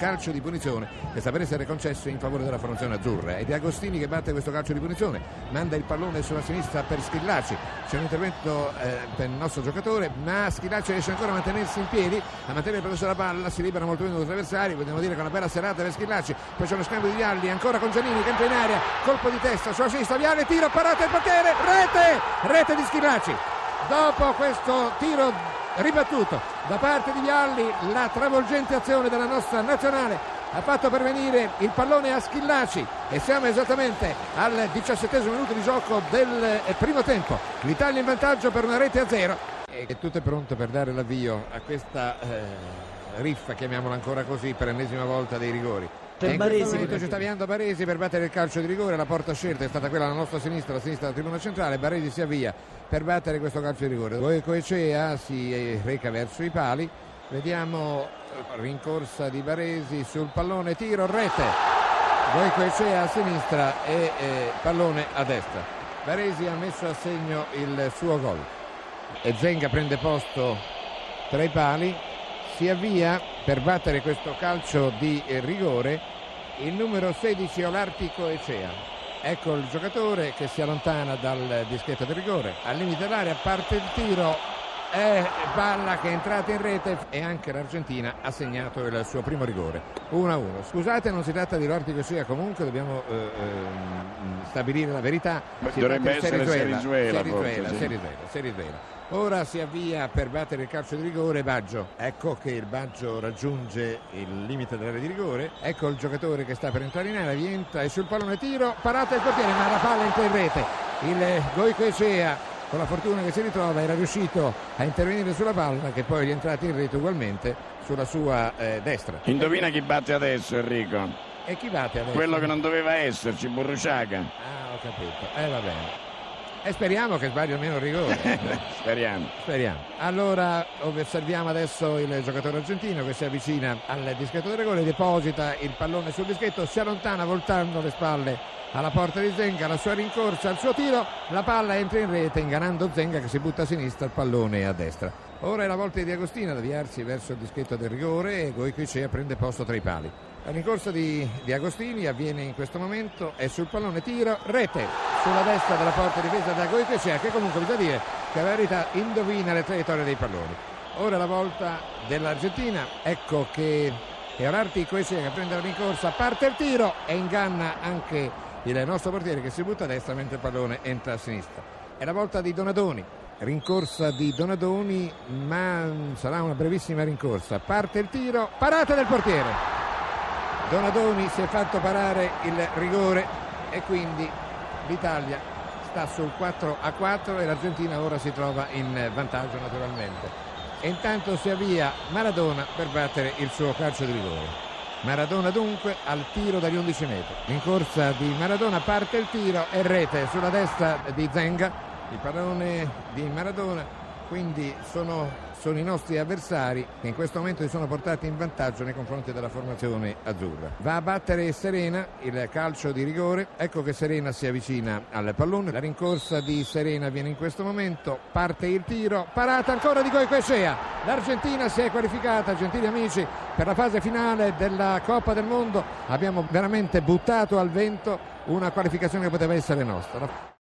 calcio di punizione che sta per essere concesso in favore della formazione azzurra. Ed è Agostini che batte questo calcio di punizione manda il pallone sulla sinistra per Schillaci. C'è un intervento eh, per il nostro giocatore ma Schillaci riesce ancora a mantenersi in piedi. A mantenere il possesso della palla si libera molto bene dai avversari vogliamo dire che è una bella serata per Schillaci. Poi c'è uno scambio di Vialli ancora con Giannini che entra in area colpo di testa sulla sinistra Vialli tiro parata il portiere rete! Rete di Schillaci. Dopo questo tiro ribattuto da parte di Vialli la travolgente azione della nostra nazionale. Ha fatto pervenire il pallone a Schillaci e siamo esattamente al diciassettesimo minuto di gioco del eh, primo tempo. l'Italia in vantaggio per una rete a zero. E tutto è pronto per dare l'avvio a questa eh, riffa chiamiamola ancora così per l'ennesima volta dei rigori per Baresi ci sta avviando Baresi per battere il calcio di rigore. La porta scelta è stata quella alla nostra sinistra la sinistra della tribuna centrale. Baresi si avvia per battere questo calcio di rigore. Coecea si reca verso i pali. Vediamo rincorsa di Baresi sul pallone. Tiro rete. Coecea a sinistra e eh, pallone a destra. Baresi ha messo a segno il suo gol. E Zenga prende posto tra i pali. Si avvia per battere questo calcio di rigore il numero 16 Olartico Ecea. Ecco il giocatore che si allontana dal dischetto di rigore. Al limite dell'area parte il tiro, è palla che è entrata in rete e anche l'Argentina ha segnato il suo primo rigore 1-1 scusate non si tratta di Lortico Sia comunque dobbiamo eh, eh, stabilire la verità si dovrebbe essere Serizuela Serizuela ora si avvia per battere il calcio di rigore Baggio. Ecco che il Baggio raggiunge il limite dell'area di rigore. Ecco il giocatore che sta per entrare in area rientra e sul pallone tiro parata il portiere ma la palla entra in rete. Il Goico Ecea con la fortuna che si ritrova era riuscito a intervenire sulla palla che poi è rientrata in rete ugualmente sulla sua eh, destra. Indovina chi batte adesso Enrico? E chi batte adesso? Quello che non doveva esserci, Burruciaga. Ah, ho capito. Eh va bene. E speriamo che sbagli almeno il rigore. speriamo. Speriamo. Allora osserviamo adesso il giocatore argentino che si avvicina al dischetto del rigore, deposita il pallone sul dischetto, si allontana voltando le spalle alla porta di Zenga, la sua rincorsa, il suo tiro, la palla entra in rete ingannando Zenga che si butta a sinistra, il pallone a destra. Ora è la volta di Agostino ad avviarsi verso il dischetto del rigore e Goicoechea prende posto tra i pali. La rincorsa di, di, Agostini avviene in questo momento, è sul pallone tiro, rete sulla destra della porta difesa da Goicoechea che comunque bisogna dire che la verità indovina le traiettorie dei palloni. Ora la volta dell'Argentina, ecco che è Orarti Coesea che prende la rincorsa, parte il tiro e inganna anche il nostro portiere che si butta a destra mentre il pallone entra a sinistra. È la volta di Donadoni, rincorsa di Donadoni, ma sarà una brevissima rincorsa. Parte il tiro, parata del portiere. Donadoni si è fatto parare il rigore e quindi l'Italia sta sul 4 a 4 e l'Argentina ora si trova in vantaggio naturalmente. E intanto si avvia Maradona per battere il suo calcio di rigore. Maradona dunque al tiro dagli 11 metri. In corsa di Maradona parte il tiro e rete sulla destra di Zenga. Il pallone di Maradona quindi sono, sono, i nostri avversari che in questo momento si sono portati in vantaggio nei confronti della formazione azzurra. Va a battere Serena il calcio di rigore, ecco che Serena si avvicina al pallone, la rincorsa di Serena avviene in questo momento, parte il tiro, parata ancora di Goicoechea, l'Argentina si è qualificata, gentili amici, per la fase finale della Coppa del Mondo, abbiamo veramente buttato al vento una qualificazione che poteva essere nostra.